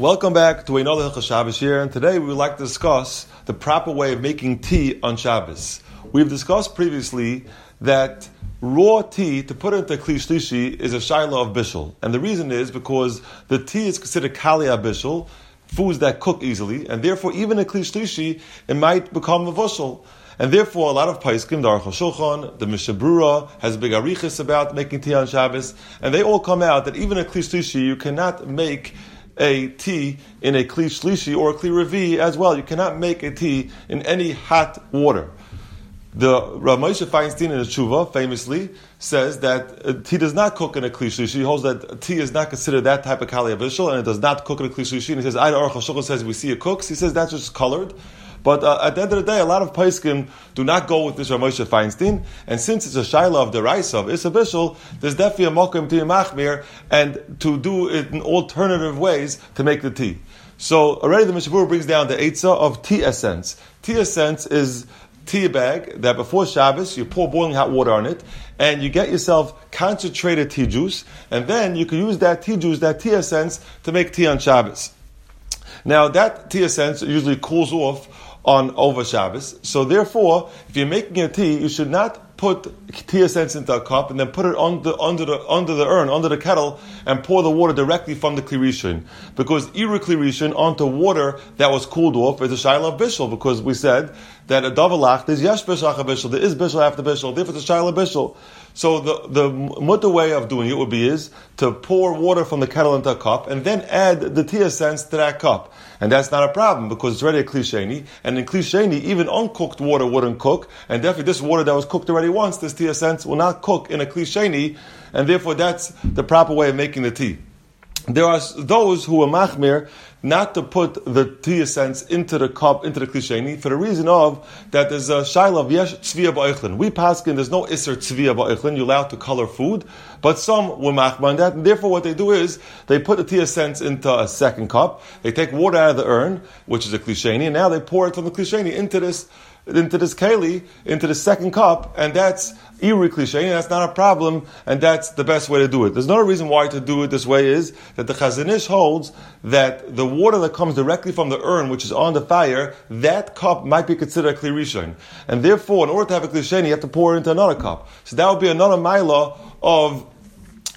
Welcome back to another Hilchah Shabbos here, and today we would like to discuss the proper way of making tea on Shabbos. We've discussed previously that raw tea to put into kli shlishi is a shaila of bishul, and the reason is because the tea is considered kalia bishul, foods that cook easily, and therefore even a kli shlishi it might become a vushal. And therefore, a lot of Paiskim, the Aruch the Mishnah Berurah, has big arichis about making tea on Shabbos, and they all come out that even a kli shlishi, you cannot make a tea in a kli shlishi or a kli revi as well. You cannot make a tea in any hot water. The Rav Moshe Feinstein in his tshuva famously says that tea does not cook in a kli. He holds that tea is not considered that type of kali and it does not cook in a kli shlishi. And he says, "I Aruch HaShulchan says we see it cooks." He says that's just colored. But uh, at the end of the day, a lot of Paiskim do not go with this Rav Moshe Feinstein, and since it's a shaila of the Raisa of Isabishal, there's definitely a mokum to machmir, and to do it in alternative ways to make the tea. So already the Mishabur brings down the Eitzah of tea essence. Tea essence is tea bag that before Shabbos you pour boiling hot water on it, and you get yourself concentrated tea juice, and then you can use that tea juice, that tea essence, to make tea on Shabbos. Now that tea essence usually cools off on over Shabbos. So therefore, if you're making a tea, you should not put tea essence into a cup and then put it under, under, the, under the urn, under the kettle, and pour the water directly from the kli rishon. Because iru kli rishon onto water that was cooled off is a shaila of bishul, because we said that a davalach, there's yesh bishach bishul, there is bishul after bishul, therefore it's a shaila bishul. So the, the mutter way of doing it would be is to pour water from the kettle into a cup and then add the tea essence to that cup. And that's not a problem because it's already a klisheni. And in klisheni, even uncooked water wouldn't cook. And definitely this water that was cooked already once, this tea essence will not cook in a klisheni. And therefore that's the proper way of making the tea. There are those who are machmir not to put the tea essence into the cup, into the klisheni, for the reason of that there's a shaila of yesh tzviya ba'ichlin. We paskin, there's no iser tzviya ba'ichlin, you're allowed to color food, but some were machmir on that, and therefore what they do is, they put the tea essence into a second cup, they take water out of the urn, which is a klisheni, and now they pour it from the klisheni into this into this keli, into the second cup, and that's iri cliche, and that's not a problem, and that's the best way to do it. There's no reason why to do it this way is that the Chazon Ish holds that the water that comes directly from the urn, which is on the fire, that cup might be considered a kli rishon. And therefore, in order to have a klisheni, you have to pour it into another cup. So that would be another mila of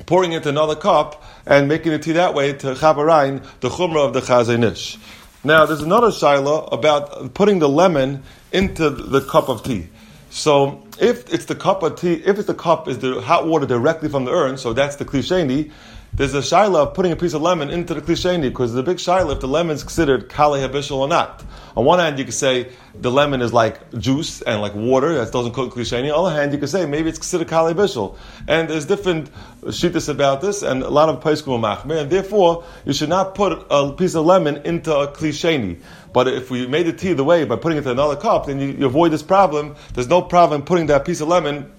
pouring into another cup and making the tea that way to chabarain, the chumrah of the Chazon Ish. Now, there's another shaila about putting the lemon into the cup of tea. So, if it's the cup of tea, if it's the cup is the hot water directly from the urn, so that's the klisheni, there's a shaila of putting a piece of lemon into the klisheni, because the big shaila if the lemon is considered kali habishal or not. On one hand, you could say the lemon is like juice and like water that doesn't cook klisheni. On the other hand, you could say maybe it's considered kali habishal. And there's different shittas about this, and a lot of paiskum machmer, and therefore you should not put a piece of lemon into a klisheni. But if we made the tea the way by putting it in another cup, then you, you avoid this problem. There's no problem putting that piece of lemon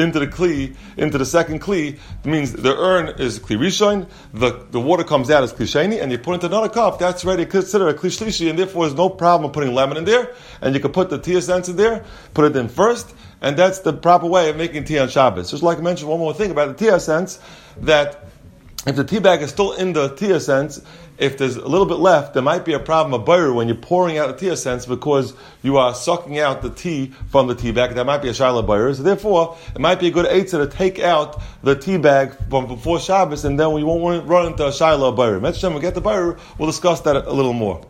into the kli, into the second kli, means the urn is kli rishon, the, the water comes out as kli sheni, and you put it into another cup, that's ready to consider a kli shlishi, and therefore there's no problem putting lemon in there, and you can put the tea essence in there, put it in first, and that's the proper way of making tea on Shabbos. Just like I mentioned one more thing about the tea essence, that if the tea bag is still in the tea essence, if there's a little bit left, there might be a problem of butter when you're pouring out the tea essence because you are sucking out the tea from the tea bag. That might be a shaila butter. So therefore, it might be a good eitzah to take out the tea bag from before Shabbos, and then we won't run into a shaila butter. Mention we get the butter, we'll discuss that a little more.